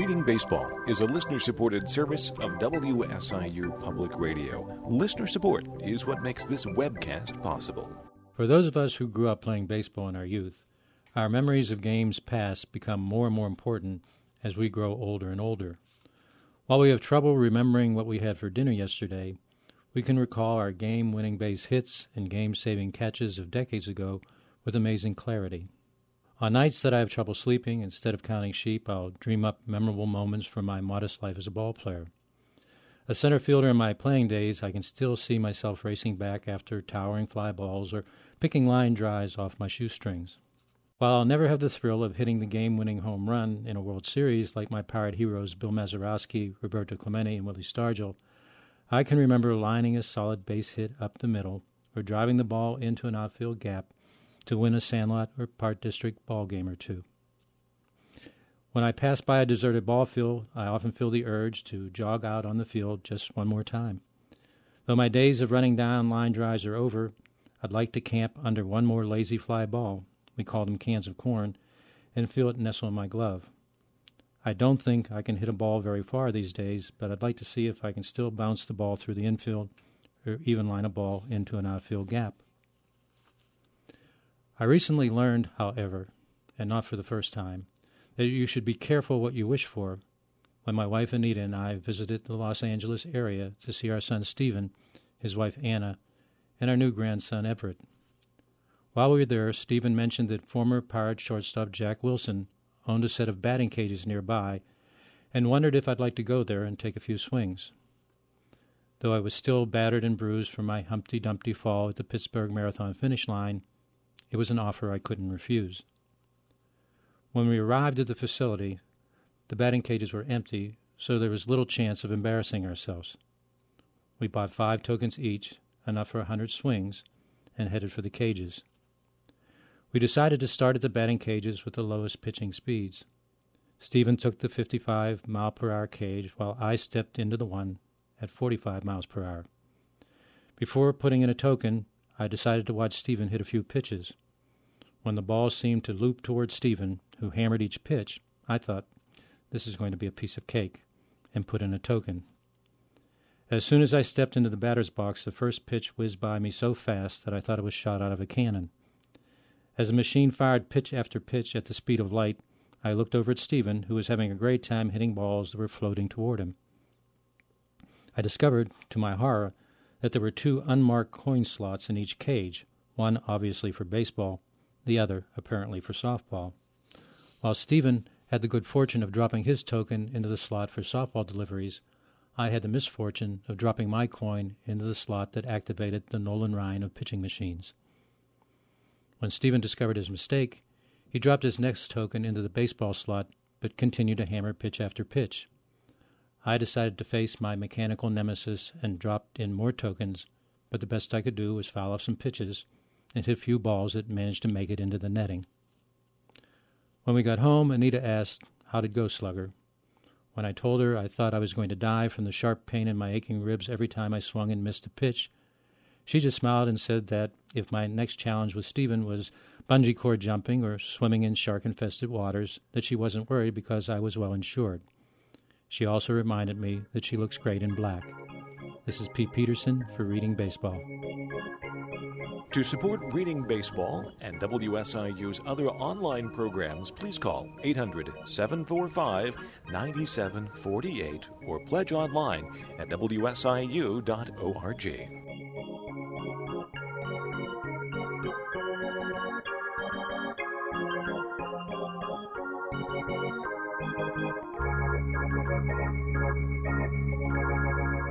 Reading Baseball is a listener supported service of WSIU Public Radio. Listener support is what makes this webcast possible. For those of us who grew up playing baseball in our youth, our memories of games past become more and more important as we grow older and older. While we have trouble remembering what we had for dinner yesterday, we can recall our game winning base hits and game saving catches of decades ago with amazing clarity. On nights that I have trouble sleeping, instead of counting sheep, I'll dream up memorable moments from my modest life as a ball player. A center fielder in my playing days, I can still see myself racing back after towering fly balls or picking line drives off my shoestrings. While I'll never have the thrill of hitting the game winning home run in a World Series like my pirate heroes Bill Mazeroski, Roberto Clemente, and Willie Stargell, I can remember lining a solid base hit up the middle or driving the ball into an outfield gap to win a Sandlot or Park District ball game or two. When I pass by a deserted ball field, I often feel the urge to jog out on the field just one more time. Though my days of running down line drives are over, I'd like to camp under one more lazy fly ball, we call them cans of corn, and feel it nestle in my glove. I don't think I can hit a ball very far these days, but I'd like to see if I can still bounce the ball through the infield or even line a ball into an outfield gap. I recently learned, however, and not for the first time, that you should be careful what you wish for. When my wife Anita and I visited the Los Angeles area to see our son Stephen, his wife Anna, and our new grandson Everett. While we were there, Stephen mentioned that former Pirate shortstop Jack Wilson owned a set of batting cages nearby and wondered if I'd like to go there and take a few swings. Though I was still battered and bruised from my Humpty Dumpty fall at the Pittsburgh Marathon finish line, it was an offer I couldn't refuse. When we arrived at the facility, the batting cages were empty, so there was little chance of embarrassing ourselves. We bought five tokens each, enough for a hundred swings, and headed for the cages. We decided to start at the batting cages with the lowest pitching speeds. Stephen took the 55 mile per hour cage while I stepped into the one at 45 miles per hour. Before putting in a token, I decided to watch Stephen hit a few pitches. When the ball seemed to loop toward Stephen, who hammered each pitch, I thought, this is going to be a piece of cake, and put in a token. As soon as I stepped into the batter's box, the first pitch whizzed by me so fast that I thought it was shot out of a cannon. As the machine fired pitch after pitch at the speed of light, I looked over at Stephen, who was having a great time hitting balls that were floating toward him. I discovered, to my horror, that there were two unmarked coin slots in each cage, one obviously for baseball, the other apparently for softball. While Stephen had the good fortune of dropping his token into the slot for softball deliveries, I had the misfortune of dropping my coin into the slot that activated the Nolan Ryan of pitching machines. When Stephen discovered his mistake, he dropped his next token into the baseball slot but continued to hammer pitch after pitch. I decided to face my mechanical nemesis and dropped in more tokens, but the best I could do was foul off some pitches and hit a few balls that managed to make it into the netting. When we got home, Anita asked, How did go, Slugger? When I told her I thought I was going to die from the sharp pain in my aching ribs every time I swung and missed a pitch, she just smiled and said that if my next challenge with Stephen was bungee cord jumping or swimming in shark infested waters, that she wasn't worried because I was well insured. She also reminded me that she looks great in black. This is Pete Peterson for Reading Baseball. To support Reading Baseball and WSIU's other online programs, please call 800 745 9748 or pledge online at WSIU.org. Thank you.